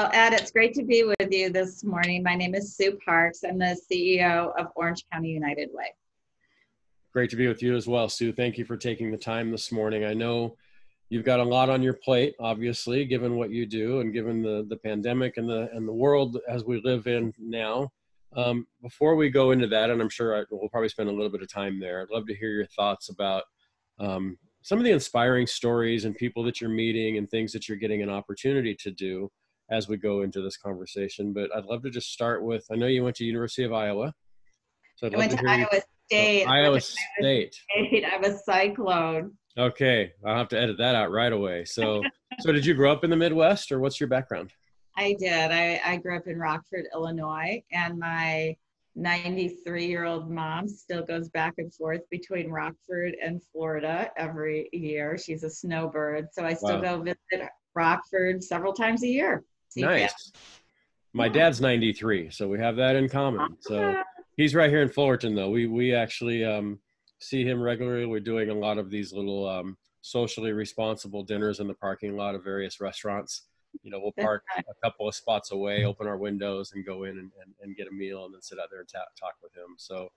Well, Ed, it's great to be with you this morning. My name is Sue Parks. I'm the CEO of Orange County United Way. Great to be with you as well, Sue. Thank you for taking the time this morning. I know you've got a lot on your plate, obviously, given what you do and given the, the pandemic and the and the world as we live in now. Um, before we go into that, and I'm sure I, we'll probably spend a little bit of time there, I'd love to hear your thoughts about um, some of the inspiring stories and people that you're meeting and things that you're getting an opportunity to do as we go into this conversation. But I'd love to just start with I know you went to University of Iowa. So I'd I went to, to Iowa you, State. Oh, Iowa State. State. I was cyclone. Okay, I'll have to edit that out right away. So, so did you grow up in the Midwest, or what's your background? I did. I, I grew up in Rockford, Illinois, and my 93 year old mom still goes back and forth between Rockford and Florida every year. She's a snowbird. So I still wow. go visit Rockford several times a year. Nice. My dad's 93, so we have that in common. So he's right here in Fullerton, though. We we actually um, see him regularly. We're doing a lot of these little um, socially responsible dinners in the parking lot of various restaurants. You know, we'll park a couple of spots away, open our windows, and go in and, and, and get a meal, and then sit out there and ta- talk with him. So,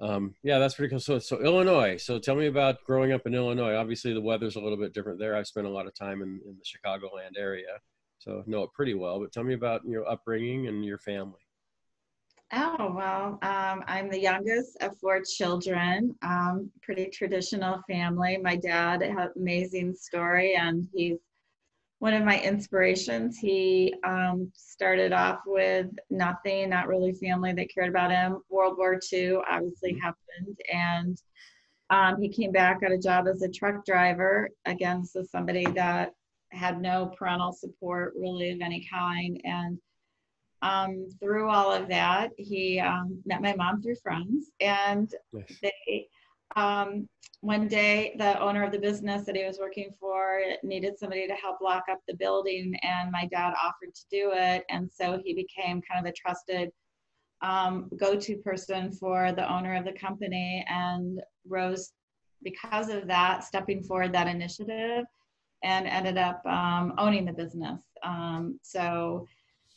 um, yeah, that's pretty cool. So, so Illinois. So, tell me about growing up in Illinois. Obviously, the weather's a little bit different there. I've spent a lot of time in, in the Chicagoland area, so know it pretty well. But tell me about your upbringing and your family. Oh, well, um, I'm the youngest of four children, um, pretty traditional family. My dad had an amazing story, and he's one of my inspirations. He um, started off with nothing, not really family that cared about him. World War II obviously mm-hmm. happened, and um, he came back, got a job as a truck driver. Again, so somebody that had no parental support really of any kind, and um, through all of that, he um, met my mom through friends, and nice. they um, one day the owner of the business that he was working for needed somebody to help lock up the building, and my dad offered to do it, and so he became kind of a trusted um, go-to person for the owner of the company, and rose because of that, stepping forward that initiative, and ended up um, owning the business. Um, so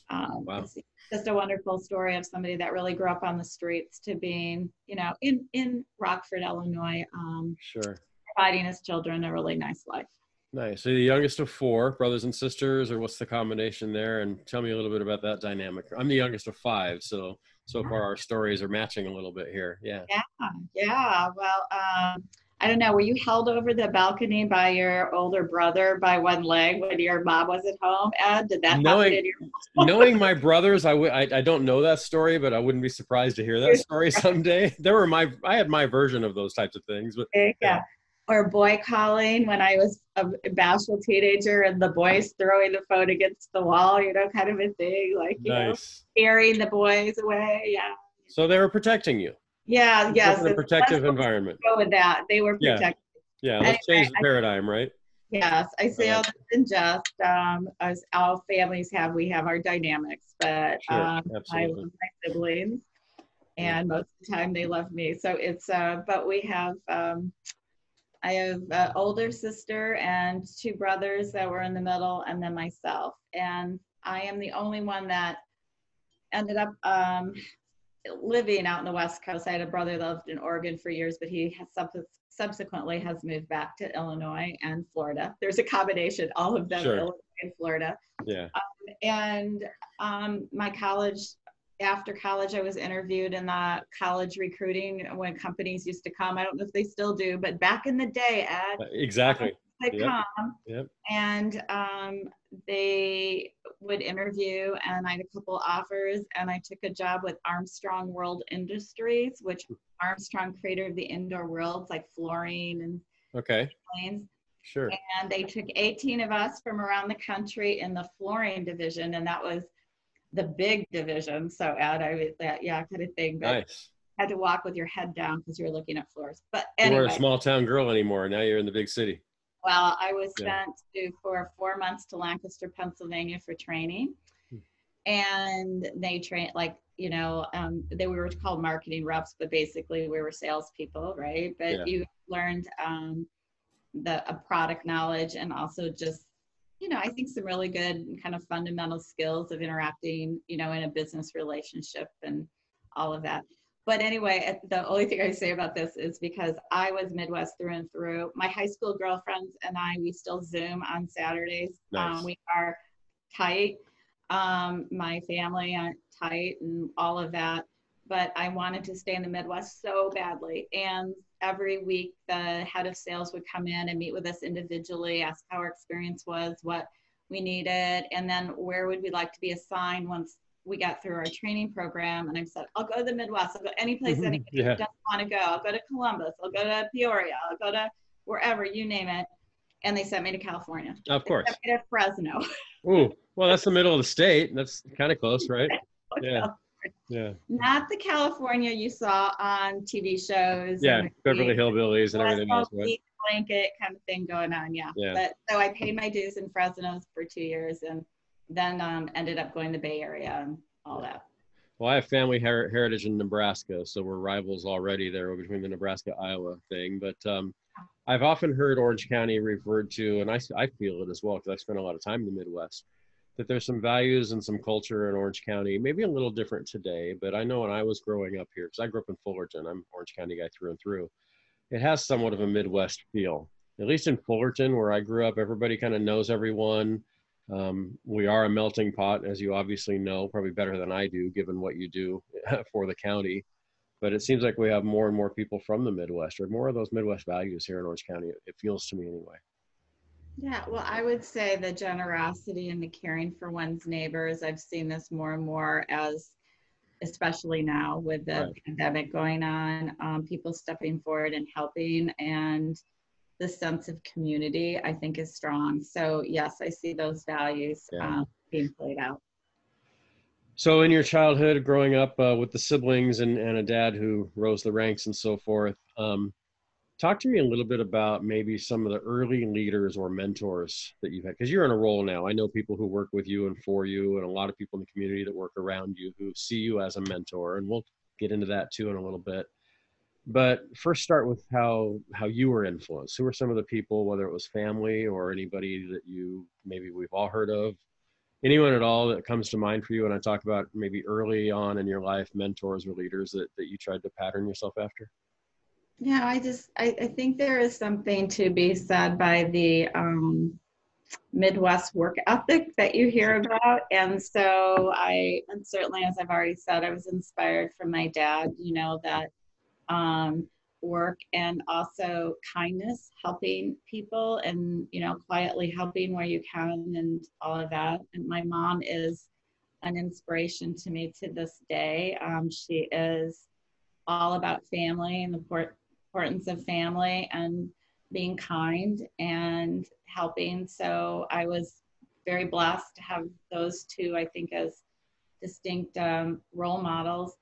um, wow. It's just a wonderful story of somebody that really grew up on the streets to being, you know, in in Rockford, Illinois. Um, sure. Providing his children a really nice life. Nice. So the youngest of four brothers and sisters, or what's the combination there? And tell me a little bit about that dynamic. I'm the youngest of five, so so far our stories are matching a little bit here. Yeah. Yeah. Yeah. Well. I don't know, were you held over the balcony by your older brother by one leg when your mom was at home? Ed, did that knowing, knowing my brothers, I, w- I, I don't know that story, but I wouldn't be surprised to hear that story someday. There were my, I had my version of those types of things, but yeah. yeah. Or boy calling when I was a bashful teenager and the boys throwing the phone against the wall, you know, kind of a thing, like, you nice. know, scaring the boys away. Yeah. So they were protecting you. Yeah, yes. A protective environment. Go with that. They were protected. Yeah, yeah let's anyway, change the paradigm, right? Yes, I say all this in jest. Um, as all families have, we have our dynamics, but sure, um, I love my siblings, and most of the time they love me. So it's, uh, but we have, um, I have an older sister and two brothers that were in the middle, and then myself. And I am the only one that ended up um, living out in the West Coast. I had a brother that lived in Oregon for years, but he has sub- subsequently has moved back to Illinois and Florida. There's a combination, all of them, sure. Illinois and Florida. Yeah. Um, and um, my college, after college, I was interviewed in the college recruiting when companies used to come. I don't know if they still do, but back in the day, Ed. Exactly. They yep. come yep. and um, they would interview and I had a couple offers and I took a job with Armstrong World Industries, which Armstrong creator of the indoor worlds like flooring and okay planes. Sure. And they took 18 of us from around the country in the flooring division and that was the big division. So Ed, I was that yeah, kind of thing. But nice. Had to walk with your head down because you were looking at floors. But anyway. You weren't a small town girl anymore. Now you're in the big city. Well, I was yeah. sent to for four months to Lancaster, Pennsylvania for training. Hmm. And they train like, you know, um, they we were called marketing reps, but basically we were salespeople, right? But yeah. you learned um, the a product knowledge and also just you know, I think some really good kind of fundamental skills of interacting, you know, in a business relationship and all of that. But anyway, the only thing I say about this is because I was Midwest through and through. My high school girlfriends and I, we still Zoom on Saturdays. Nice. Um, we are tight. Um, my family are tight and all of that. But I wanted to stay in the Midwest so badly. And every week, the head of sales would come in and meet with us individually, ask how our experience was, what we needed, and then where would we like to be assigned once we got through our training program and I said, I'll go to the Midwest. I'll go any place Mhm, anybody yeah. doesn't want to go. I'll go to Columbus. I'll go to Peoria. I'll go to wherever, you name it. And they sent me to California. Of They course. sent me to Fresno. Ooh, well, that's the middle of the state. That's kind of close, right? Yeah. Yeah. Not the California you saw on TV shows. Yeah. and Beverly the Hillbillies and everything else, right? Blanket kind of thing going on. Yeah. Yeah. But so I paid my dues in Fresno for two years and then um, ended up going to the Bay Area and all that. Well, I have family her- heritage in Nebraska, so we're rivals already there between the Nebraska Iowa thing. But um, I've often heard Orange County referred to, and I, I feel it as well because I spent a lot of time in the Midwest, that there's some values and some culture in Orange County, maybe a little different today. But I know when I was growing up here, because I grew up in Fullerton, I'm Orange County guy through and through, it has somewhat of a Midwest feel. At least in Fullerton, where I grew up, everybody kind of knows everyone. Um, we are a melting pot, as you obviously know, probably better than I do, given what you do for the county. But it seems like we have more and more people from the Midwest, or more of those Midwest values here in Orange County. It feels to me anyway. Yeah, well, I would say the generosity and the caring for one's neighbors. I've seen this more and more as, especially now with the Right. pandemic going on, um, people stepping forward and helping, and the sense of community I think is strong. So yes, I see those values Yeah. um, being played out. So, in your childhood, growing up uh, with the siblings and, and a dad who rose the ranks and so forth, um, talk to me a little bit about maybe some of the early leaders or mentors that you've had. Because you're in a role now. I know people who work with you and for you, and a lot of people in the community that work around you who see you as a mentor. And we'll get into that too in a little bit. But first, start with how how you were influenced. Who were some of the people, whether it was family or anybody that you maybe we've all heard of, anyone at all that comes to mind for you when I talk about maybe early on in your life mentors or leaders that, that you tried to pattern yourself after? Yeah, I just I, I think there is something to be said by the um, Midwest work ethic that you hear about, and so I and certainly as I've already said, I was inspired from my dad. You know that um, work and also kindness, helping people, and you know quietly helping where you can, and all of that. And my mom is an inspiration to me to this day. Um, she is all about family and the port, importance of family and being kind and helping. So I was very blessed to have those two, I think, as distinct um, role models.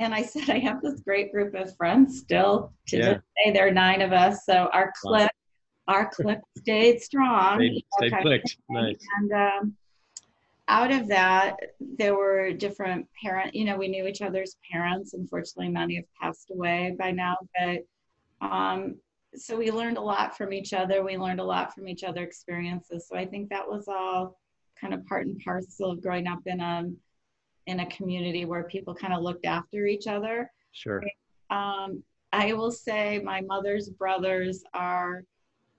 And I said, I have this great group of friends still to Yeah. this day. There are nine of us. So our clique, our clique stayed strong. They, you know, they kind of clicked. Nice. and um, out of that, there were different parent. You know, we knew each other's parents. Unfortunately, many have passed away by now. But um, so we learned a lot from each other. We learned a lot from each other experiences. So I think that was all kind of part and parcel of growing up in a in a community where people kind of looked after each other. Sure. Um, I will say my mother's brothers are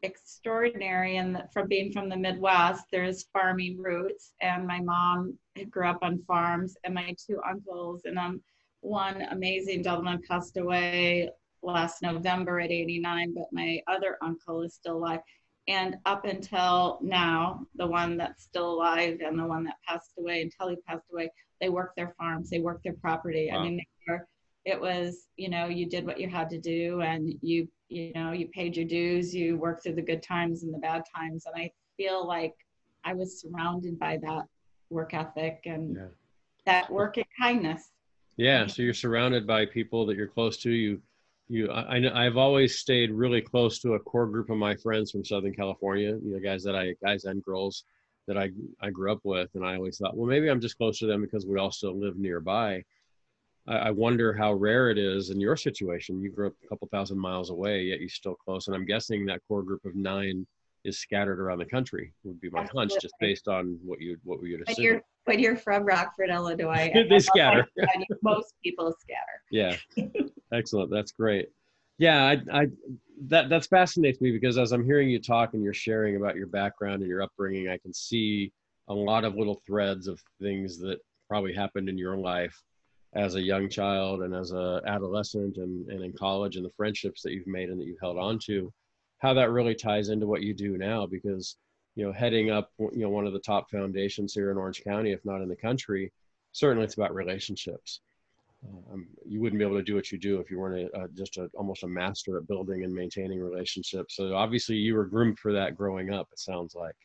extraordinary and from being from the Midwest, there's farming roots and my mom grew up on farms and my two uncles and um, one amazing gentleman passed away last November at 89, but my other uncle is still alive. And up until now, the one that's still alive and the one that passed away until he passed away, they worked their farms, they worked their property. Wow. I mean, they were, it was, you know, you did what you had to do and you, you know, you paid your dues, you worked through the good times and the bad times. And I feel like I was surrounded by that work ethic and Yeah. that work and kindness. Yeah. So you're surrounded by people that you're close to. You, you, I, I know I've always stayed really close to a core group of my friends from Southern California, you know, guys that I, guys and girls that I, I grew up with. And I always thought, well, maybe I'm just close to them because we all still live nearby. I, I wonder how rare it is in your situation. You grew up a couple thousand miles away, yet you're still close. And I'm guessing that core group of nine is scattered around the country. Would be my Absolutely. hunch, just based on what you what we would assume. When you're, when you're from Rockford, Illinois, they scatter. most people scatter. Yeah, excellent. That's great. Yeah, I, I that that's fascinates me because as I'm hearing you talk and you're sharing about your background and your upbringing, I can see a lot of little threads of things that probably happened in your life as a young child and as a adolescent and, and in college and the friendships that you've made and that you've held on to how that really ties into what you do now because you know heading up you know one of the top foundations here in orange county if not in the country certainly it's about relationships um, you wouldn't be able to do what you do if you weren't a, a, just a, almost a master at building and maintaining relationships so obviously you were groomed for that growing up it sounds like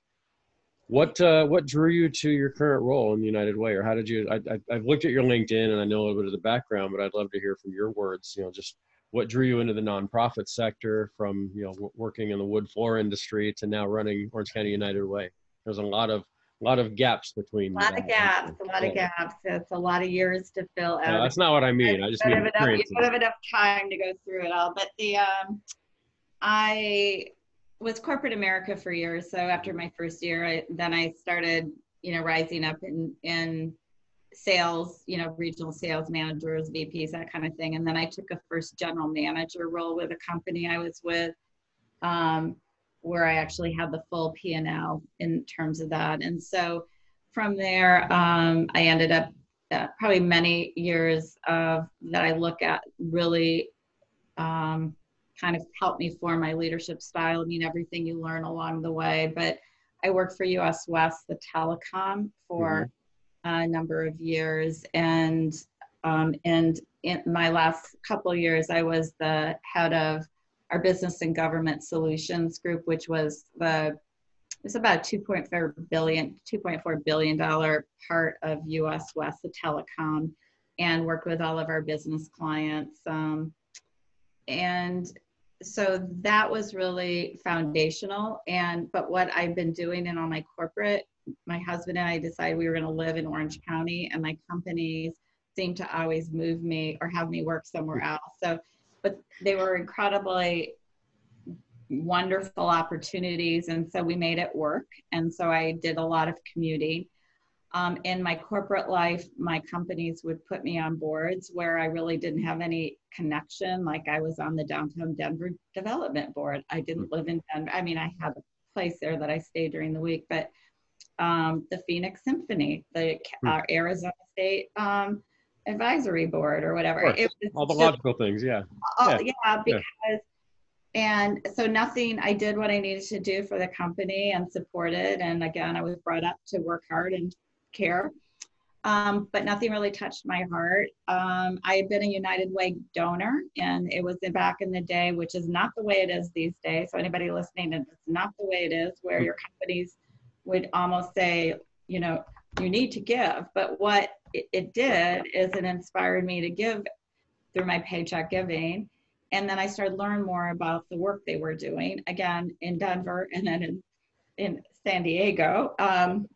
what uh, what drew you to your current role in the United Way, or how did you? I, I, have looked at your LinkedIn and I know a little bit of the background, but I'd love to hear from your words. You know, just what drew you into the nonprofit sector from you know working in the wood floor industry to now running Orange County United Way. There's a lot of a lot of gaps between. A lot of gaps. A lot yeah. of gaps. It's a lot of years to fill out. No, that's not what I mean. I just mean enough, you don't have enough time to go through it all. But the um, I was corporate America for years. So after my first year, I, then I started, you know, rising up in in sales, you know, regional sales managers, VPs, that kind of thing. And then I took a first general manager role with a company I was with, um, where I actually had the full P and L in terms of that. And so from there, um, I ended up uh, probably many years of that I look at really. Um, kind of helped me form my leadership style. I mean, everything you learn along the way. But I worked for US West, the telecom, for mm-hmm. a number of years. And um, and in my last couple years, I was the head of our business and government solutions group, which was the it's about 2.4 billion 2.4 billion dollar part of US West, the telecom, and worked with all of our business clients. Um, and so that was really foundational and but what i've been doing in all my corporate my husband and i decided we were going to live in orange county and my companies seem to always move me or have me work somewhere else so but they were incredibly wonderful opportunities and so we made it work and so i did a lot of commuting um, in my corporate life, my companies would put me on boards where I really didn't have any connection. Like I was on the downtown Denver development board. I didn't live in Denver. I mean, I had a place there that I stayed during the week, but um, the Phoenix Symphony, the hmm. uh, Arizona State um, Advisory Board, or whatever. It was all the just, logical things, yeah. yeah. yeah, because. Yeah. And so nothing, I did what I needed to do for the company and supported. And again, I was brought up to work hard and care. Um, but nothing really touched my heart. Um, I had been a United Way donor, and it was back in the day, which is not the way it is these days. So anybody listening, it's not the way it is, where your companies would almost say, you know, you need to give. But what it, it did is it inspired me to give through my paycheck giving, and then I started learn more about the work they were doing. Again, in Denver, and then in in San Diego. Um,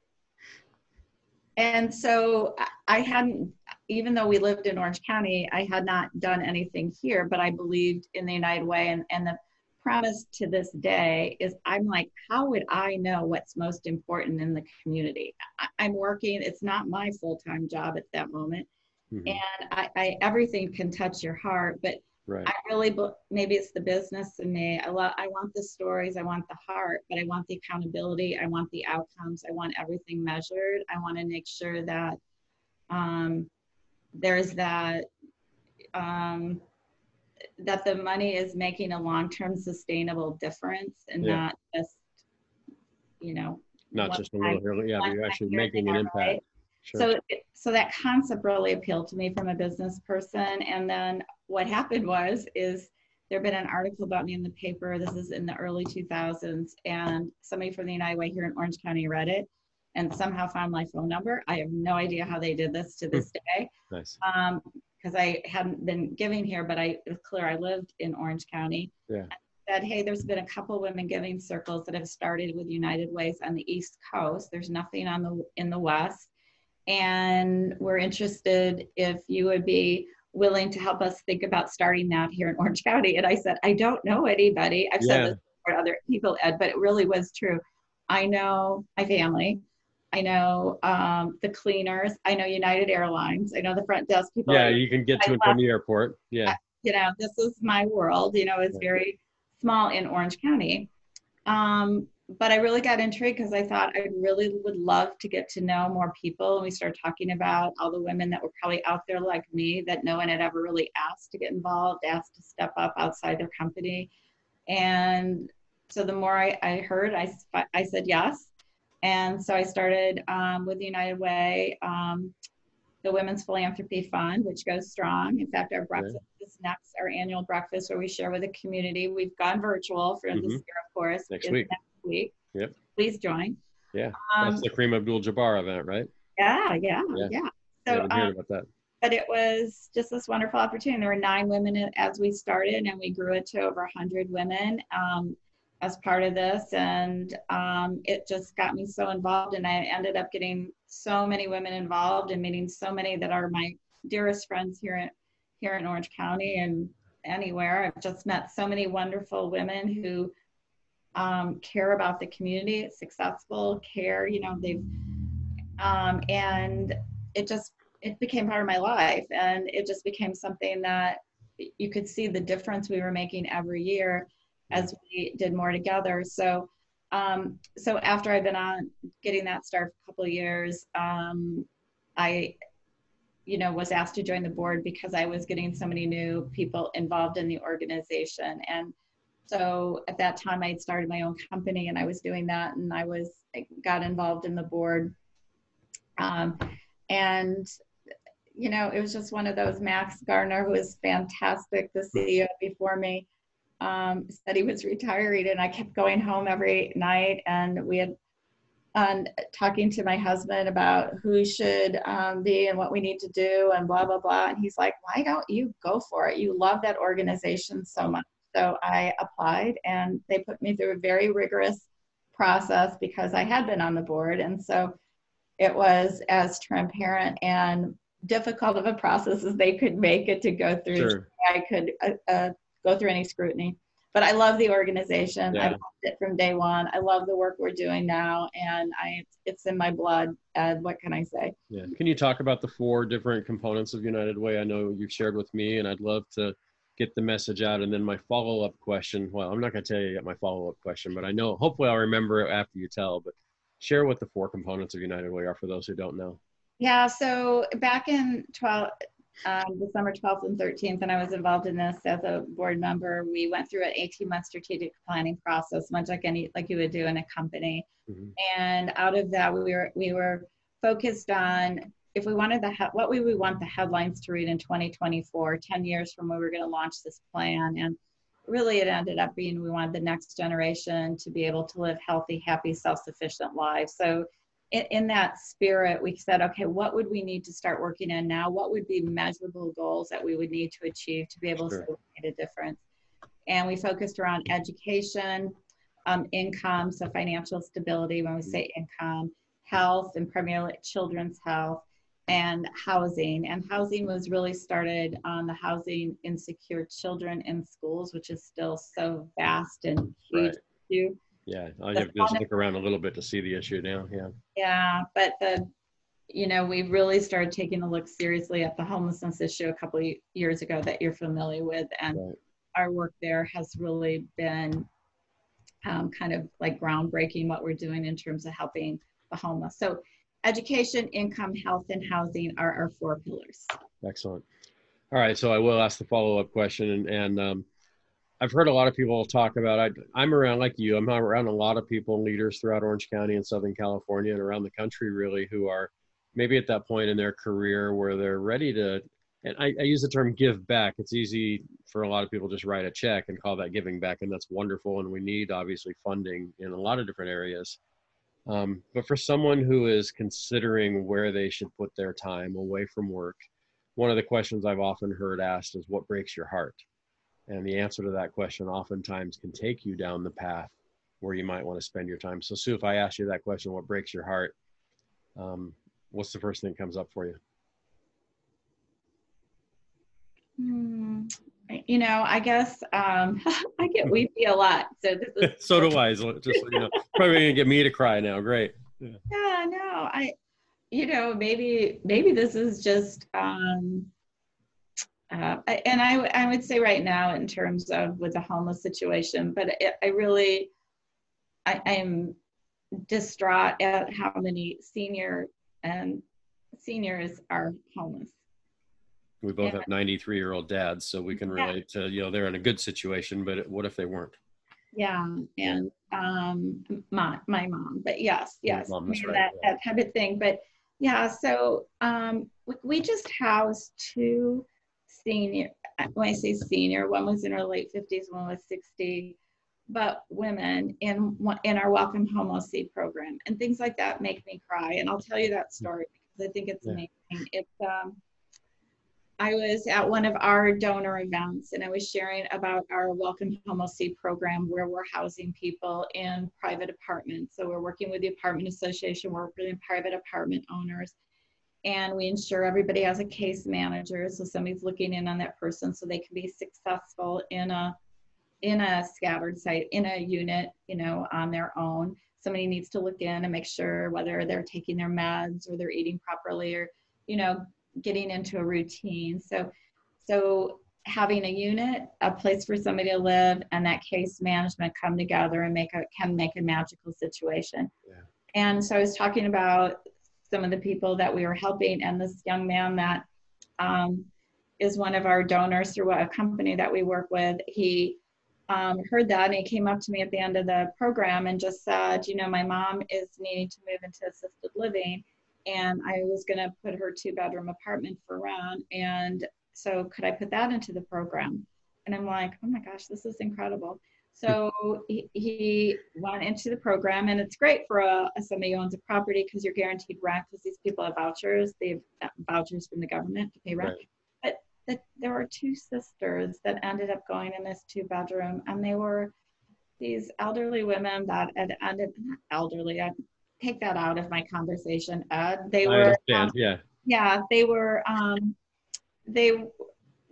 and so I hadn't, even though we lived in Orange County, I had not done anything here, but I believed in the United Way. And, and the promise to this day is I'm like, how would I know what's most important in the community? I, am working, it's not my full time job at that moment. Mm-hmm. And I, I, everything can touch your heart, but Right. I really, maybe it's the business in me. I, love, I want the stories, I want the heart, but I want the accountability, I want the outcomes, I want everything measured. I want to make sure that um, there's that um, that the money is making a long-term sustainable difference and yeah. not just you know not just a little here yeah you're actually making an impact right? Sure. So, so that concept really appealed to me from a business person. And then what happened was, is there been an article about me in the paper. This is in the early 2000s, and somebody from the United Way here in Orange County read it and somehow found my phone number. I have no idea how they did this to this day. Nice. Um, because I hadn't been giving here, but I it was clear I lived in Orange County. Yeah. Said, hey, there's been a couple women giving circles that have started with United Ways on the East Coast. There's nothing on the in the West and we're interested if you would be willing to help us think about starting that here in Orange County. And I said, I don't know anybody. I've yeah. said this support other people, Ed, but it really was true. I know my family. I know um, the cleaners. I know United Airlines. I know the front desk people. Yeah, you can get to and from the airport. Yeah. You know, this is my world. You know, it's very small in Orange County. Um, but I really got intrigued because I thought I really would love to get to know more people. And we started talking about all the women that were probably out there like me that no one had ever really asked to get involved, asked to step up outside their company. And so the more I, I heard, I, I said yes. And so I started um, with the United Way, um, the Women's Philanthropy Fund, which goes strong. In fact, our breakfast yeah. is next, our annual breakfast where we share with the community. We've gone virtual for mm-hmm. this year, of course. Next week. Next week. Yep. Please join. Yeah. Um, That's the Kareem Abdul Jabbar event, right? Yeah, yeah, yeah. yeah. So, yeah, um, about that. But it was just this wonderful opportunity. There were nine women as we started, and we grew it to over 100 women. Um, as part of this and um, it just got me so involved and i ended up getting so many women involved and meeting so many that are my dearest friends here in, here in orange county and anywhere. I've just met so many wonderful women who um, care about the community successful care you know they've um, and it just it became part of my life and it just became something that you could see the difference we were making every year as we did more together. So, um, so after I've been on getting that start for a couple years, um, I, you know, was asked to join the board because I was getting so many new people involved in the organization. And so at that time I had started my own company and I was doing that and I was, I got involved in the board. Um, and you know, it was just one of those Max Gardner, who was fantastic, the CEO before me um, said he was retiring, and I kept going home every night, and we had and talking to my husband about who should um, be and what we need to do and blah blah blah. And he's like why don't you go for it? You love that organization so much. So i applied and they put me through a very rigorous process because i had been on the board. And so it was as transparent and difficult of a process as they could make it to go through sure. i could uh, uh, go through any scrutiny. But I love the organization. Yeah. I loved it from day one. I love the work we're doing now, and I it's in my blood. And what can I say? Yeah. Can you talk about the four different components of United Way? I know you've shared with me, and I'd love to get the message out. And then my follow up question. Well, I'm not going to tell you yet my follow up question, but I know hopefully I'll remember it after you tell. But share what the four components of United Way are for those who don't know. Yeah, so back in 12, um, December 12th and 13th, and I was involved in this as a board member. We went through an 18-month strategic planning process, much like any like you would do in a company. Mm-hmm. And out of that, we were we were focused on if we wanted the he- what we would want the headlines to read in 2024, 10 years from when we were going to launch this plan. And really, it ended up being we wanted the next generation to be able to live healthy, happy, self-sufficient lives. So in, in, that spirit, we said, okay, what would we need to start working on now? What would be measurable goals that we would need to achieve to be able sure. to make a difference? And we focused around education, um, income, so financial stability when we say income, health, and primarily children's health, and housing. And housing was really started on the housing insecure children in schools, which is still so vast and huge. Right. Yeah, I have to stick around a little bit to see the issue now. Yeah. Yeah, but the, you know, we really started taking a look seriously at the homelessness issue a couple of years ago that you're familiar with, and right. our work there has really been um, kind of like groundbreaking what we're doing in terms of helping the homeless. So, education, income, health, and housing are our four pillars. Excellent. All right, so I will ask the follow up question, and, and um, I've heard a lot of people talk about. I, I'm around like you. I'm around a lot of people, leaders throughout Orange County and Southern California and around the country, really, who are maybe at that point in their career where they're ready to. And I, I use the term give back. It's easy for a lot of people just write a check and call that giving back, and that's wonderful. And we need obviously funding in a lot of different areas. Um, but for someone who is considering where they should put their time away from work, one of the questions I've often heard asked is, "What breaks your heart?" And the answer to that question oftentimes can take you down the path where you might want to spend your time. So, Sue, if I ask you that question, what breaks your heart? Um, what's the first thing that comes up for you? Hmm. you know, I guess um, I get weepy a lot. So this is so do I. Just you know, probably gonna get me to cry now. Great. Yeah. yeah, no, I, you know, maybe maybe this is just, um, uh, and I I would say right now in terms of with the homeless situation, but it, I really, I, I'm distraught at how many senior and seniors are homeless we both have 93 year old dads, so we can relate yeah. to, you know, they're in a good situation, but what if they weren't? Yeah. And um, my, my mom, but yes, yes, mom, right, that, yeah. that type of thing. But yeah, so um, we just housed two senior, when I say senior, one was in her late 50s, one was 60 but women in in our Welcome Home OC program and things like that make me cry. And I'll tell you that story because I think it's yeah. amazing. It's um, I was at one of our donor events and I was sharing about our Welcome Home OC program where we're housing people in private apartments. So we're working with the apartment association, we're working with private apartment owners, and we ensure everybody has a case manager. So somebody's looking in on that person so they can be successful in a in a scattered site, in a unit, you know, on their own. Somebody needs to look in and make sure whether they're taking their meds or they're eating properly or, you know, getting into a routine. So, so having a unit, a place for somebody to live, and that case management come together and make a can make a magical situation. Yeah. And so I was talking about some of the people that we were helping, and this young man that um, is one of our donors through a company that we work with. He um, heard that and he came up to me at the end of the program and just said, you know, my mom is needing to move into assisted living and I was going to put her two bedroom apartment for rent. And so, could I put that into the program? And I'm like, oh my gosh, this is incredible. So he, he went into the program, and it's great for a, a somebody who owns a property because you're guaranteed rent because these people have vouchers. They have uh, vouchers from the government to pay rent. Right. But the, there were two sisters that ended up going in this two bedroom, and they were these elderly women that had ended not elderly. I, take that out of my conversation, Ed. They were, um, yeah, yeah, they were, um, they,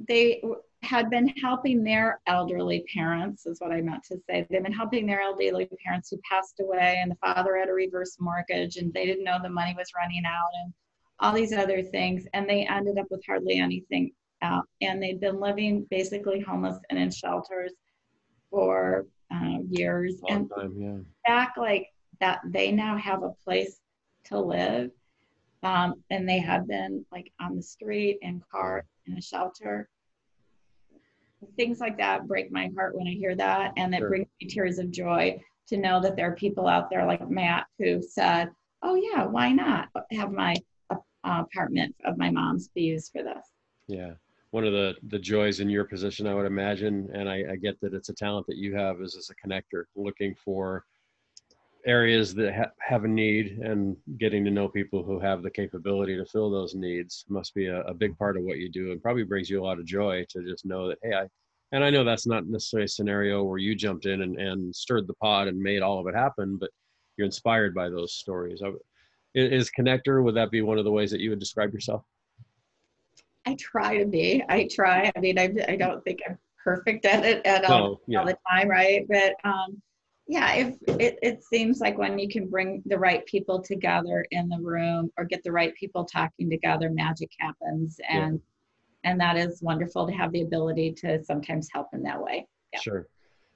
they had been helping their elderly parents, is what I meant to say. They've been helping their elderly parents who passed away, and the father had a reverse mortgage, and they didn't know the money was running out, and all these other things, and they ended up with hardly anything out. And they'd been living basically homeless and in shelters for uh, years. Long and time, yeah. back like that they now have a place to live. Um, and they have been like on the street in car in a shelter. Things like that break my heart when I hear that, and it sure. brings me tears of joy to know that there are people out there like Matt who said, "Oh yeah, why not have my uh, apartment of my mom's be used for this?" Yeah, one of the the joys in your position, I would imagine, and I, I get that it's a talent that you have, is as a connector, looking for areas that ha- have a need and getting to know people who have the capability to fill those needs must be a, a, big part of what you do and probably brings you a lot of joy to just know that hey i and i know that's not necessarily a scenario where you jumped in and, and stirred the pot and made all of it happen but you're inspired by those stories. Is connector would that be one of the ways that you would describe yourself? I try to be. I try. I mean i, I don't think i'm perfect at it at all, yeah. all the time right? But um yeah if it, it seems like when you can bring the right people together in the room or get the right people talking together magic happens. And yeah. and that is wonderful to have the ability to sometimes help in that way. Yeah. sure.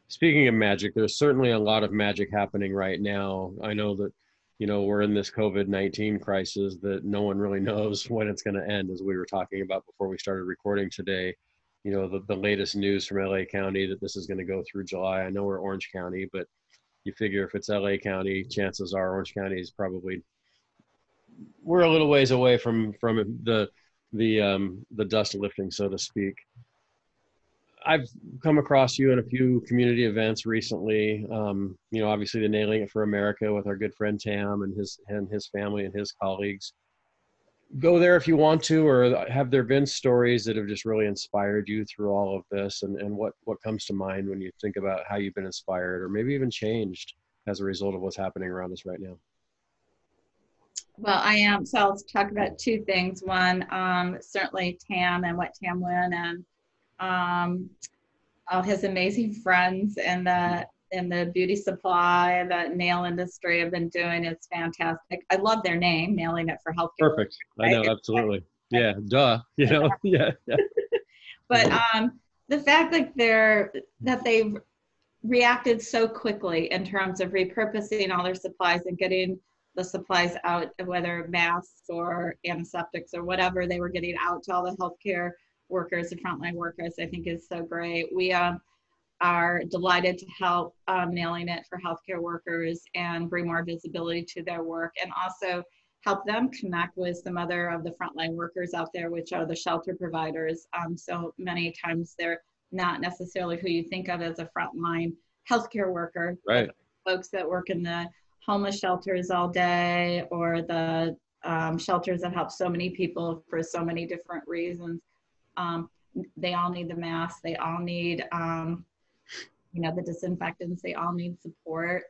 Speaking of magic there's certainly a lot of magic happening right now. I know that you know we're in this covid-19 crisis that no one really knows when it's going to end as we were talking about before we started recording today. You know the, the latest news from la county that this is going to go through july. I know we're orange county but you figure if it's LA County, chances are Orange County is probably we're a little ways away from from the the um, the dust lifting, so to speak. I've come across you in a few community events recently. Um, you know, obviously the Nailing It for America with our good friend Tam and his and his family and his colleagues go there if you want to or have there been stories that have just really inspired you through all of this? And, and what what comes to mind when you think about how you've been inspired or maybe even changed as a result of what's happening around us right now? Well i am so i'll talk about two things. One um, certainly tam and what tam Lin and um, all his amazing friends in the in the beauty supply, the nail industry have been doing. is fantastic. I love their name, nailing it for healthcare. Perfect. I know, absolutely. Yeah, duh. You know, yeah, yeah. but um, the fact that they're that they've reacted so quickly in terms of repurposing all their supplies and getting the supplies out, whether masks or antiseptics or whatever they were getting out to all the healthcare workers and frontline workers, I think is so great. We um, are delighted to help um, nailing it for healthcare workers and bring more visibility to their work and also help them connect with some other of the frontline workers out there, which are the shelter providers. Um, so many times they're not necessarily who you think of as a frontline healthcare worker. Right. Folks that work in the homeless shelters all day or the um, shelters that help so many people for so many different reasons. Um, they all need the mask. They all need, um, you know, the disinfectants. They all need support.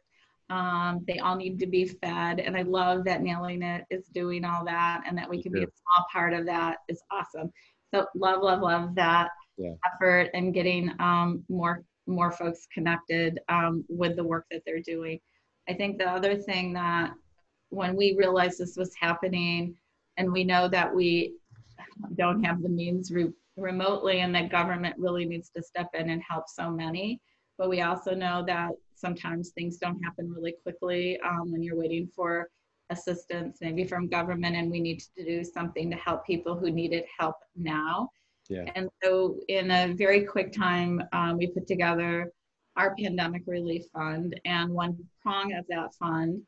Um, they all need to be fed. And I love that Nailing It is doing all that and that we can be a small part of that is awesome. So love, love, love that yeah. effort and getting um, more more folks connected um, with the work that they're doing. I think the other thing that when we realized this was happening and we know that we don't have the means remotely and that government really needs to step in and help so many but we also know that sometimes things don't happen really quickly um, when you're waiting for assistance maybe from government and we need to do something to help people who needed help now yeah. and so in a very quick time um, we put together our pandemic relief fund and one prong of that fund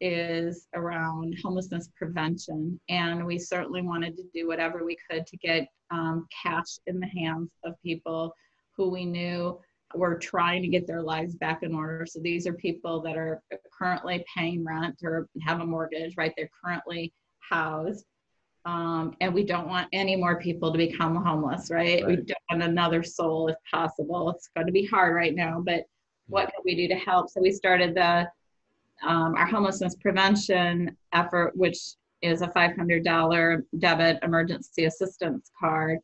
is around homelessness prevention. And we certainly wanted to do whatever we could to get um, cash in the hands of people who we knew were trying to get their lives back in order. So these are people that are currently paying rent or have a mortgage, right? They're currently housed. Um, and we don't want any more people to become homeless, right? Right. We don't want another soul if possible. It's going to be hard right now, but what can we do to help? So we started the um, our homelessness prevention effort, which is a $500 debit emergency assistance card.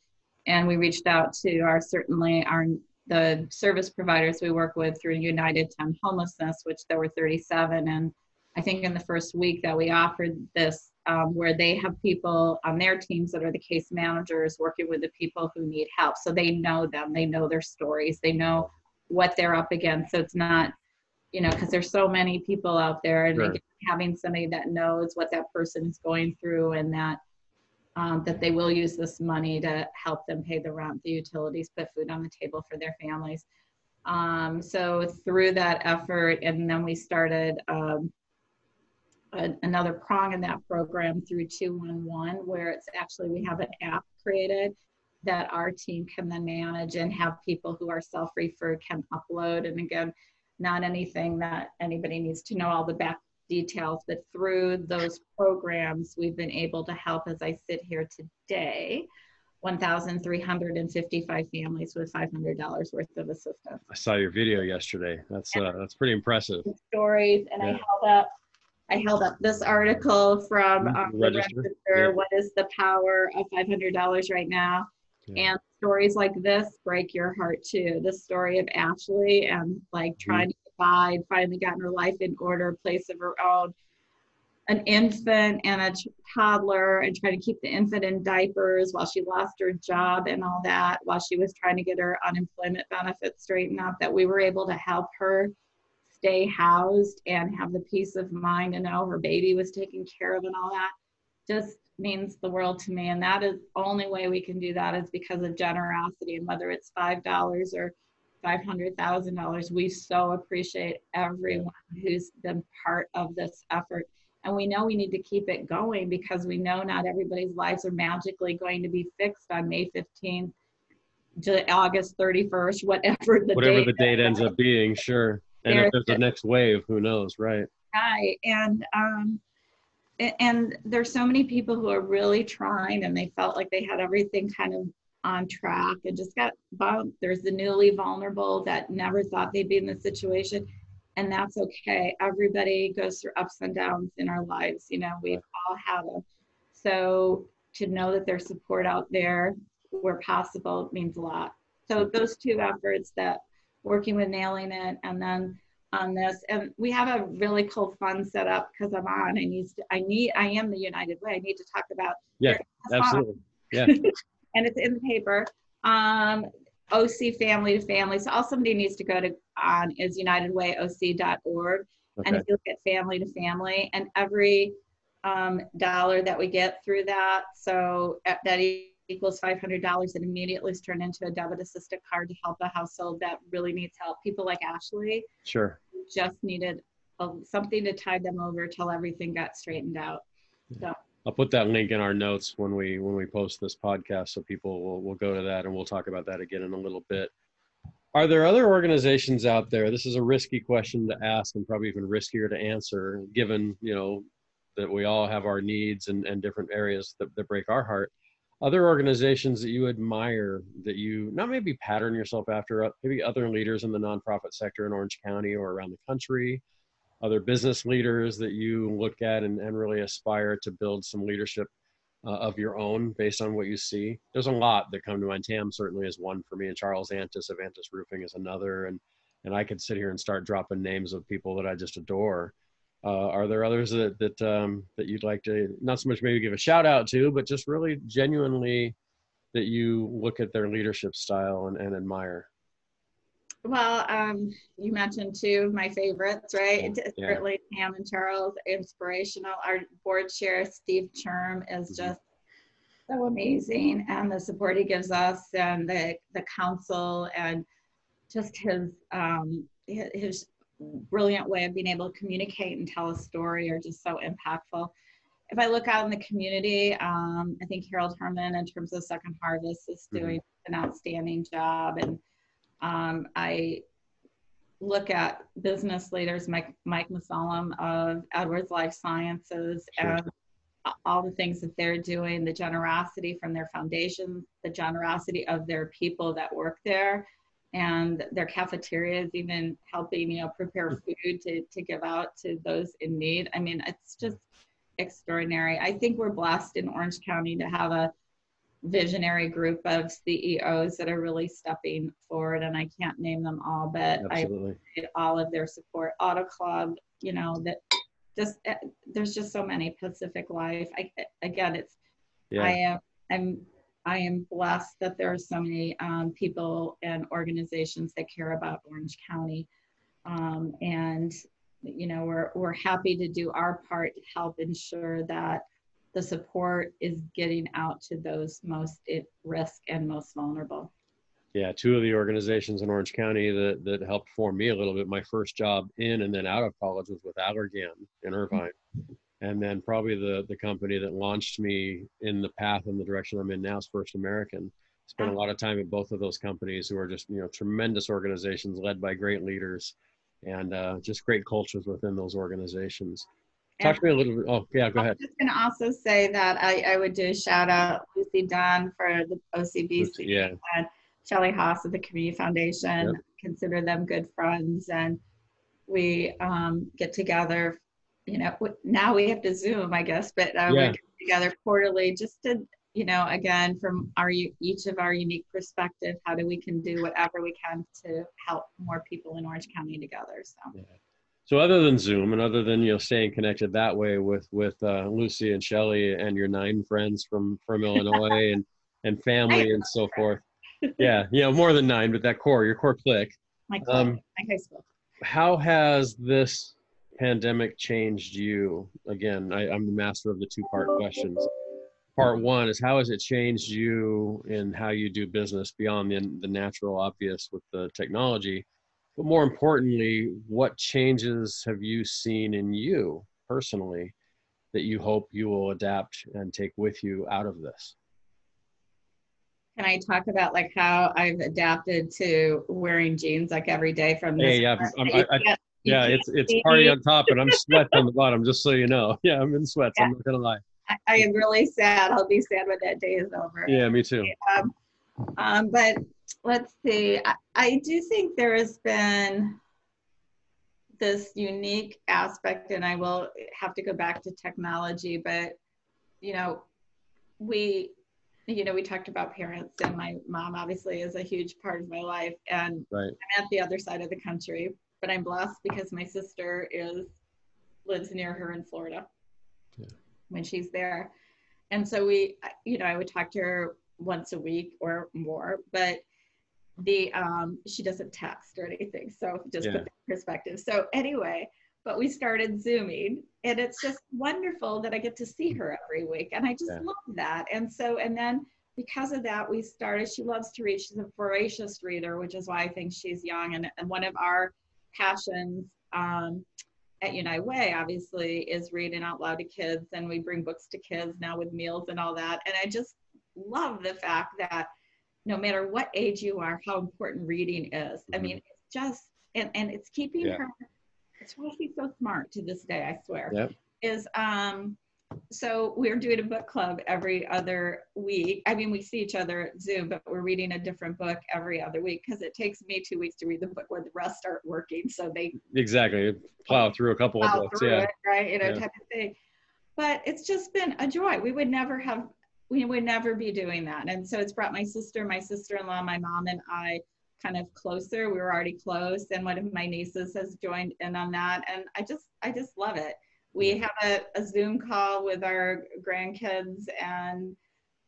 And we reached out to our certainly our the service providers we work with through United to End Homelessness, which there were 37. And I think in the first week that we offered this, um, where they have people on their teams that are the case managers working with the people who need help. So they know them, they know their stories, they know what they're up against. So it's not you know, because there's so many people out there, and Sure. again, having somebody that knows what that person is going through, and that um, that they will use this money to help them pay the rent, the utilities, put food on the table for their families. Um, so through that effort, and then we started um, a, another prong in that program through 211, where it's actually we have an app created that our team can then manage and have people who are self-referred can upload. And again, not anything that anybody needs to know all the back details, but through those programs, we've been able to help as I sit here today. 1,355 families with $500 worth of assistance. I saw your video yesterday. That's uh, that's pretty impressive. Stories, and I held up, I held up this article from Mhm, um, the Register, Register. yeah. What is the power of $500 right now? Yeah. And stories like this break your heart too. The story of Ashley and like Mm-hmm. trying to provide, finally gotten her life in order, place of her own. An infant and a ch- toddler, and trying to keep the infant in diapers while she lost her job and all that, while she was trying to get her unemployment benefits straightened up, That we were able to help her stay housed and have the peace of mind to know her baby was taken care of and all that just means the world to me. And that is only way we can do that is because of generosity. And whether it's five dollars or five hundred thousand dollars, we so appreciate everyone who's been part of this effort. And we know we need to keep it going because we know not everybody's lives are magically going to be fixed on May 15th to August 31st, whatever the Whatever date the date ends up being, sure. And if There's there's a next wave, who knows, right? Right. And um and there's so many people who are really trying and they felt like they had everything kind of on track and just got bumped. There's the newly vulnerable that never thought they'd be in this situation. And that's okay. Everybody goes through ups and downs in our lives. You know, we've all had them. So to know that there's support out there where possible means a lot. So those two efforts that working with nailing it and then on this. And we have a really cool fund set up because i'm on i need to, i need i am the united way. I need to talk about yeah absolutely. Yeah. And it's in the paper. Um oc family to family. So all somebody needs to go to on is unitedwayoc.org okay. and if you look at family to family and every um, dollar that we get through that so that equals $500 and immediately is turned into a debit assisted card to help a household that really needs help. People like Ashley sure just needed a, something to tide them over till everything got straightened out. So I'll put that link in our notes when we when we post this podcast so people will, will go to that and we'll talk about that again in a little bit. Are there other organizations out there? This is a risky question to ask and probably even riskier to answer given, you know, that we all have our needs and, and different areas that, that break our heart other organizations that you admire that you not maybe pattern yourself after uh, maybe other leaders in the nonprofit sector in orange county or around the country other business leaders that you look at and, and really aspire to build some leadership uh, of your own based on what you see? There's a lot that come to mind. Tam certainly is one for me and charles antis of antis roofing is another and and i could sit here and start dropping names of people that i just adore uh, are there others that that um, that you'd like to not so much maybe give a shout out to, but just really genuinely that you look at their leadership style and, and admire? Well, um, you mentioned two of my favorites, right? Yeah. Certainly Tam and Charles, inspirational. Our board chair, Steve Churm, is mm-hmm. just so amazing. And the support he gives us and the, the council and just his, um, his brilliant way of being able to communicate and tell a story are just so impactful. If I look out in the community, um, I think Harald Herrmann, in terms of Second Harvest, is mm-hmm. doing mm-hmm. an outstanding job. And um, I look at business leaders, Mike, Mike Mussallem of Edwards Lifesciences, sure. and all the things that they're doing, the generosity from their foundation, the generosity of their people that work there and their cafeterias even helping you know prepare food to, to give out to those in need i mean it's just extraordinary i think we're blessed in orange county to have a visionary group of ceos that are really stepping forward and i can't name them all but Absolutely. i all of their support auto club you know that just eh, there's just so many pacific life I, again it's yeah. i am i'm I am blessed that there are so many um, people and organizations that care about Orange County. Um, and, you know, we're, we're happy to do our part to help ensure that the support is getting out to those most at risk and most vulnerable. Yeah, two of the organizations in Orange County that, that helped form me a little bit. My first job in and then out of college was with Allergan in Irvine and then probably the the company that launched me in the path and the direction I'm in now is First American. Spent a lot of time at both of those companies, who are just you know tremendous organizations led by great leaders, and uh, just great cultures within those organizations. Talk and to me a little bit. Oh, yeah, go ahead. I'm just going to also say that I, I would do a shout out Lucy Dunn for the OCBC yeah. and Shelley Hoss of the Community Foundation. Yep. Consider them good friends, and we um, get together you know, now we have to Zoom, I guess, but uh, yeah. we get together quarterly just to, you know, again, from our each of our unique perspective, how do we can do whatever we can to help more people in Orange County together. So. Yeah. So other than Zoom and other than you know staying connected that way with with uh, Lucy and Shelley and your nine friends from from Illinois and and family and so forth, yeah, you know more than nine, but that core, your core clique. My, clique, um, my high school. How has this pandemic changed you? Again, I, I'm the master of the two part questions. Part one is how has it changed you in how you do business beyond the, the natural obvious with the technology? But more importantly, what changes have you seen in you personally that you hope you will adapt and take with you out of this? Can I talk about like how I've adapted to wearing jeans like every day from this? Hey, yeah, I'm, I, I, yeah, it's it's party on top and I'm sweat on the bottom, just so you know. Yeah, I'm in sweats. Yeah. I'm not gonna lie. I, I, am really sad. I'll be sad when that day is over. Yeah, me too. Um, um, but let's see. I, I do think there has been this unique aspect, and I will have to go back to technology, but you know, we you know, we talked about parents, and my mom obviously is a huge part of my life. And Right. I'm at the other side of the country, but I'm blessed because my sister is lives near her in Florida Yeah. when she's there. And so we, you know, I would talk to her once a week or more, but the um she doesn't text or anything. So just Yeah. put that in perspective. So anyway, but we started zooming and it's just wonderful that I get to see her every week. And I just Yeah. love that. And so and then because of that, we started, she loves to read. She's a voracious reader, which is why I think she's young. And, and one of our passions um, at United Way, obviously, is reading out loud to kids. And we bring books to kids now with meals and all that. And I just love the fact that no matter what age you are, how important reading is. I Mhm. mean, it's just, and, and it's keeping Yeah. her, it's why she's so smart to this day, I swear Yep. is um so we're doing a book club every other week. I mean, we see each other at Zoom, but we're reading a different book every other week because it takes me two weeks to read the book when the rest aren't working. So they Exactly. Plow through a couple of books. Yeah. it, right? You know, Yeah. type of thing. But it's just been a joy. We would never have, we would never be doing that. And so it's brought my sister, my sister-in-law, my mom, and I kind of closer. We were already close, and one of my nieces has joined in on that, and I just, I just love it. We have a, a Zoom call with our grandkids and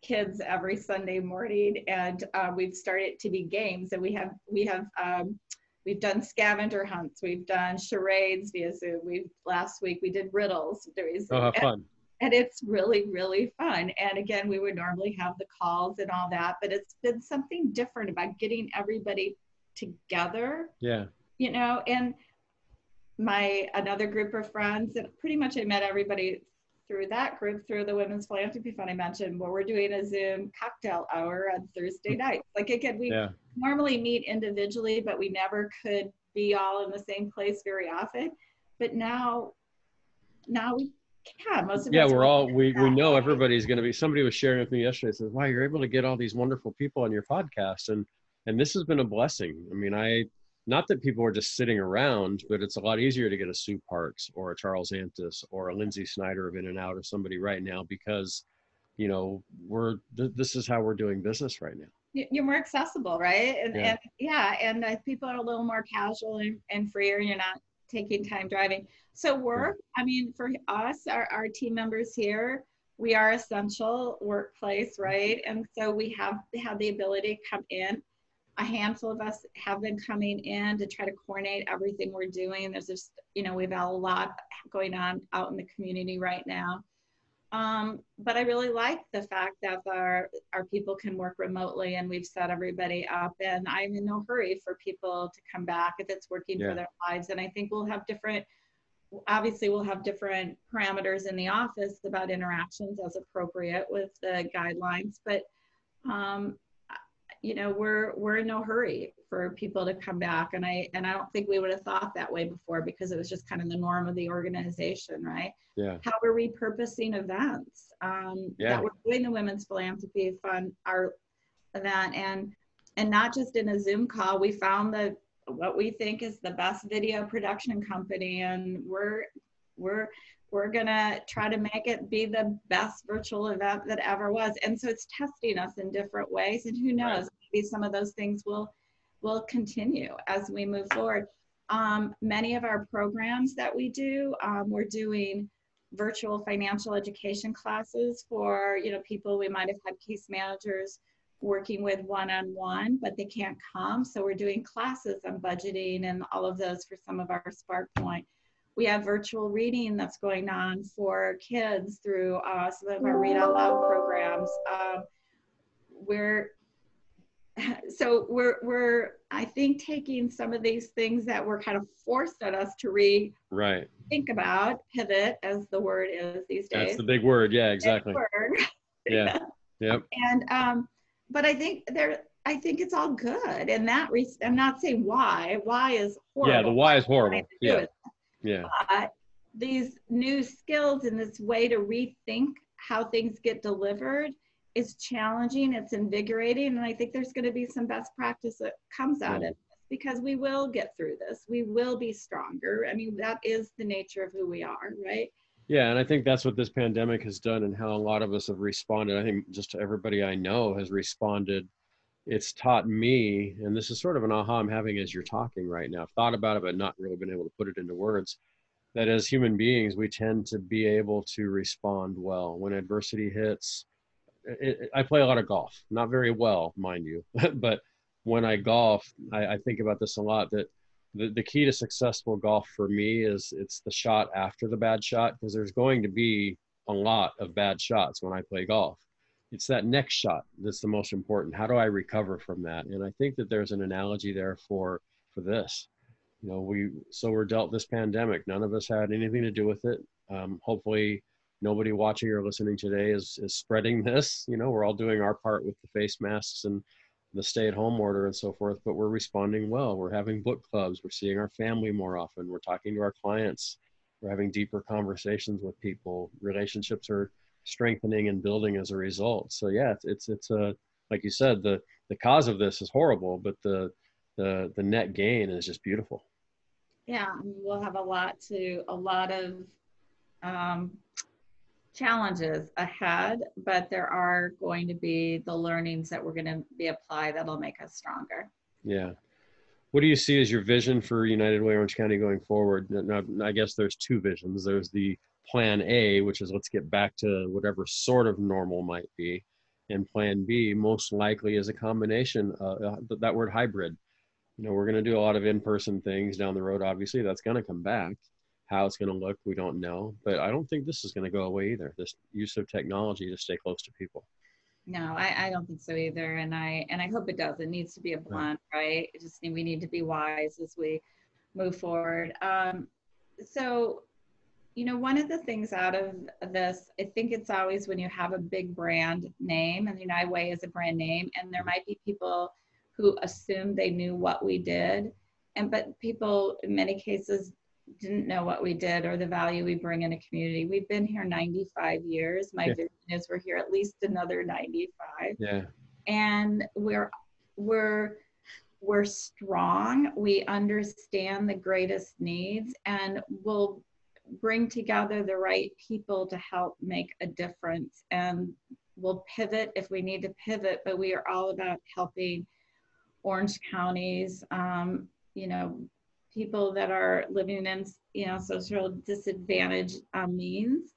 kids every Sunday morning, and uh, we've started to be games, and we have, we have. Um, We've done scavenger hunts. We've done charades via Zoom. We've last week we did riddles. Oh, how And- fun. and it's really really fun and again we would normally have the calls and all that but it's been something different about getting everybody together Yeah. you know and my another group of friends and pretty much i met everybody through that group through the women's philanthropy fund i mentioned where we're doing a zoom cocktail hour on thursday mm-hmm. night like again we Yeah. normally meet individually but we never could be all in the same place very often but now now we can most of Yeah, we're all we we know everybody's going to be. Somebody was sharing with me yesterday. Says, "Wow, you're able to get all these wonderful people on your podcast," and and this has been a blessing. I mean, I not that people are just sitting around, but it's a lot easier to get a Sue Parks or a Charles Antis or a Lynsi Snyder of In-N-Out or somebody right now because, you know, we're th- this is how we're doing business right now. you're more accessible, right? And Yeah. and yeah, and uh, people are a little more casual and, and freer. And you're not taking time driving. So we're, I mean, for us, our, our team members here, we are essential workplace, right? And so we have have the ability to come in. A handful of us have been coming in to try to coordinate everything we're doing. There's just, you know, we've got a lot going on out in the community right now. Um, but I really like the fact that our our people can work remotely and we've set everybody up and I'm in no hurry for people to come back if it's working Yeah. for their lives. And I think we'll have different obviously we'll have different parameters in the office about interactions as appropriate with the guidelines, but um, you know we're we're in no hurry for people to come back and i and i don't think we would have thought that way before because it was just kind of the norm of the organization right Yeah. how we're repurposing events um, Yeah. that we're doing the women's philanthropy fund our event and and not just in a zoom call we found that what we think is the best video production company and we're we're we're gonna try to make it be the best virtual event that ever was. And so it's testing us in different ways and who knows Right. maybe some of those things will will continue as we move forward. Um, many of our programs that we do um, we're doing virtual financial education classes for you know people we might have had case managers working with one-on-one but they can't come. So we're doing classes on budgeting and all of those for some of our SparkPoint we have virtual reading that's going on for kids through uh, some of our read out loud programs um, we're so we're we're i think taking some of these things that were kind of forced at us to re Right. think about pivot as the word is these days That's the big word. Yeah. Exactly. word. Yeah. Yep. and um but i think there i think it's all good and that re- i'm not saying why why is horrible Yeah. The why is horrible. Nothing to do Yeah. Yeah. but these new skills and this way to rethink how things get delivered is challenging it's invigorating and i think there's going to be some best practice that comes out Yeah. of mm. this because we will get through this we will be stronger i mean that is the nature of who we are right Yeah, and I think that's what this pandemic has done, and how a lot of us have responded. I think just everybody I know has responded. It's taught me, and this is sort of an aha I'm having as you're talking right now. I've thought about it, but not really been able to put it into words. That as human beings, we tend to be able to respond well when adversity hits. It, it, I play a lot of golf, not very well, mind you, but when I golf, I, I think about this a lot. That the, the key to successful golf for me is it's the shot after the bad shot because there's going to be a lot of bad shots when I play golf. It's that next shot that's the most important. How do I recover from that? And I think that there's an analogy there for for this. You know, we so we're dealt this pandemic. None of us had anything to do with it. Um, hopefully, nobody watching or listening today is is spreading this. You know, we're all doing our part with the face masks and the stay-at-home order and so forth but we're responding well we're having book clubs we're seeing our family more often we're talking to our clients we're having deeper conversations with people relationships are strengthening and building as a result so yeah it's it's, it's a like you said the the cause of this is horrible but the the the net gain is just beautiful yeah we'll have a lot to a lot of um, challenges ahead, but there are going to be the learnings that we're going to be applied that'll make us stronger. Yeah. What do you see as your vision for United Way Orange County going forward? I guess there's two visions. There's the plan A, which is let's get back to whatever sort of normal might be. And plan B, most likely, is a combination, uh, uh that word hybrid. You know, we're going to do a lot of in person things down the road. Obviously, that's going to come back how it's going to look, we don't know. But I don't think this is going to go away either. This use of technology to stay close to people. No, I, I don't think so either. And I and I hope it does. It needs to be a blend, right? It just we need to be wise as we move forward. Um, so, you know, one of the things out of this, I think it's always when you have a big brand name, and the United Way is a brand name, and there mm-hmm. might be people who assume they knew what we did, and but people in many cases didn't know what we did or the value we bring in a community. We've been here 95 years. My yeah. vision is we're here at least another 95. Yeah. And we're we're we're strong. We understand the greatest needs and we'll bring together the right people to help make a difference. And we'll pivot if we need to pivot, but we are all about helping Orange counties, um, you know, people that are living in you know social disadvantage um, means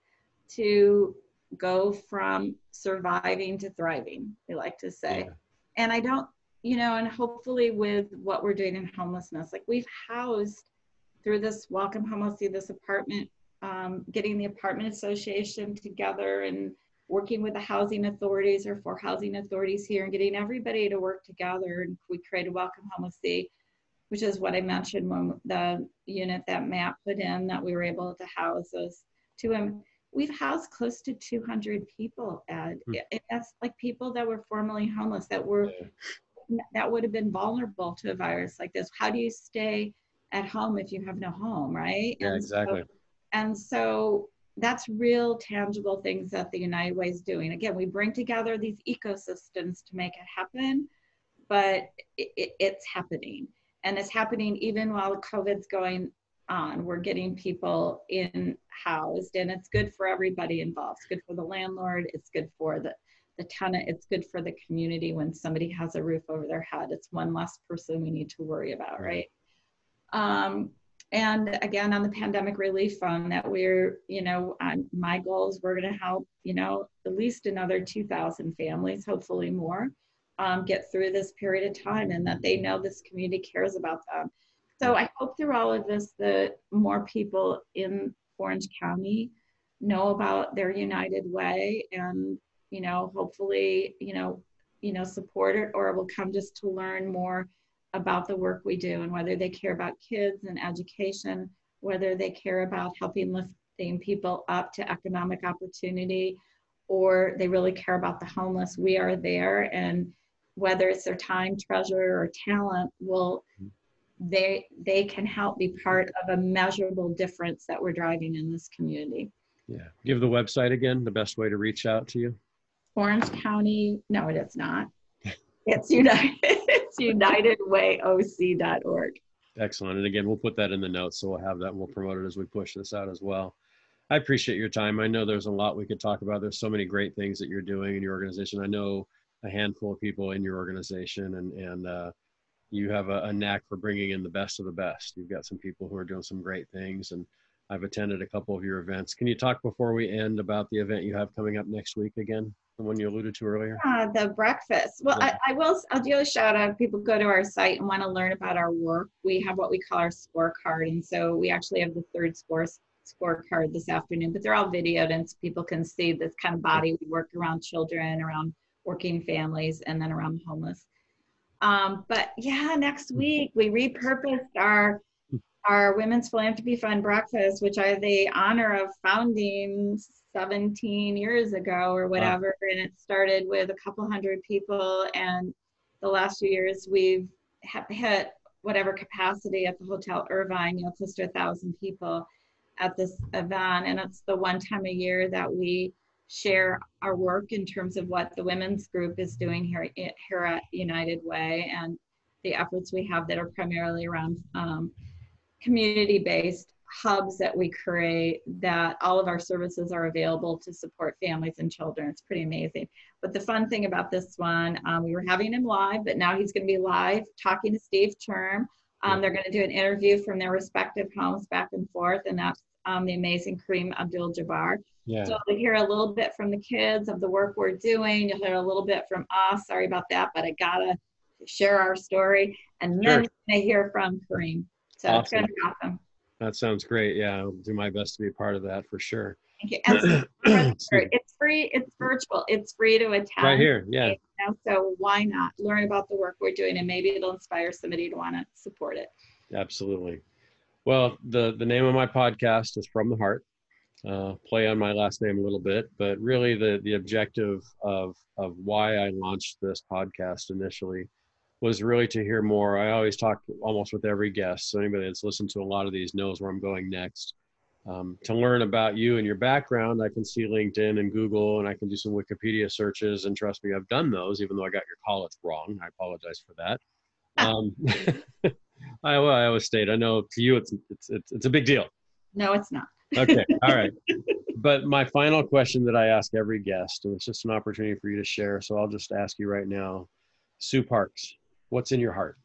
to go from surviving to thriving we like to say yeah. and i don't you know and hopefully with what we're doing in homelessness like we've housed through this Welcome Home OC this apartment um, getting the apartment association together and working with the housing authorities or for housing authorities here and getting everybody to work together and we created Welcome Home OC which is what I mentioned when the unit that Matt put in that we were able to house those two women. We've housed close to 200 people, Ed. It, that's like people that were formerly homeless that were yeah. that would have been vulnerable to a virus like this. How do you stay at home if you have no home, right? Yeah, and exactly. So, and so that's real tangible things that the United Way is doing. Again, we bring together these ecosystems to make it happen, but it, it, it's happening and it's happening even while COVID's going on. We're getting people in housed, and it's good for everybody involved. It's good for the landlord. It's good for the the tenant. It's good for the community when somebody has a roof over their head. It's one less person we need to worry about, right? Um, and again, on the pandemic relief fund, that we're, you know, on my goals, we're going to help, you know, at least another 2,000 families, hopefully more um, get through this period of time and that they know this community cares about them. So I hope through all of this that more people in Orange County know about their United Way and, you know, hopefully, you know, you know, support it or will come just to learn more about the work we do and whether they care about kids and education, whether they care about helping lifting people up to economic opportunity, or they really care about the homeless. We are there and whether it's their time, treasure, or talent, will they they can help be part of a measurable difference that we're driving in this community. Yeah. Give the website again, the best way to reach out to you. Orange County, no, it is not. It's United it's unitedwayoc.org. Excellent. And again, we'll put that in the notes, so we'll have that and we'll promote it as we push this out as well. I appreciate your time. I know there's a lot we could talk about. There's so many great things that you're doing in your organization. I know a handful of people in your organization, and and uh, you have a, a knack for bringing in the best of the best. You've got some people who are doing some great things, and I've attended a couple of your events. Can you talk before we end about the event you have coming up next week again? The one you alluded to earlier? Uh, the breakfast. Well, I, I will, I'll do a shout out. People go to our site and want to learn about our work. We have what we call our scorecard. And so we actually have the third score scorecard this afternoon, but they're all videoed and so people can see this kind of body we work around children, around working families, and then around the homeless. Um, but yeah, next week we repurposed our our Women's Philanthropy Fund breakfast, which I the honor of founding 17 years ago or whatever. Wow. And it started with a couple hundred people. And the last few years we've hit whatever capacity at the Hotel Irvine, you know, close to a thousand people at this event. And it's the one time a year that we share our work in terms of what the women's group is doing here, here at United Way and the efforts we have that are primarily around um, community-based hubs that we create that all of our services are available to support families and children. It's pretty amazing. But the fun thing about this one, um, we were having him live, but now he's going to be live talking to Steve Churm. Um, they're going to do an interview from their respective homes back and forth, and that's um, the amazing Kareem Abdul Jabbar. Yeah. So you'll hear a little bit from the kids of the work we're doing. You'll hear a little bit from us. Sorry about that, but I gotta share our story, and then sure. I hear from Kareem. So awesome. it's going to be awesome. That sounds great. Yeah, I'll do my best to be part of that for sure. Thank you. it's free. It's virtual. It's free to attend. Right here. Yeah. You know, so why not learn about the work we're doing, and maybe it'll inspire somebody to want to support it. Absolutely. Well, the the name of my podcast is From the Heart. Uh, play on my last name a little bit, but really the the objective of of why I launched this podcast initially was really to hear more. I always talk almost with every guest, so anybody that's listened to a lot of these knows where I'm going next. Um, to learn about you and your background, I can see LinkedIn and Google, and I can do some Wikipedia searches. And trust me, I've done those, even though I got your college wrong. I apologize for that. Um, I, well, I always state, I know to you, it's, it's it's it's a big deal. No, it's not. okay, all right. But my final question that I ask every guest, and it's just an opportunity for you to share, so I'll just ask you right now, Sue Parks, what's in your heart?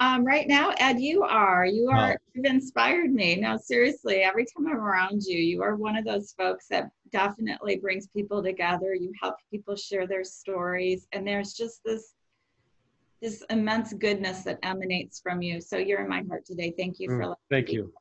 Um, right now, Ed, you are. You are. Oh. You've inspired me. No, seriously. Every time I'm around you, you are one of those folks that definitely brings people together. You help people share their stories, and there's just this this immense goodness that emanates from you. So you're in my heart today. Thank you for. Mm, thank you.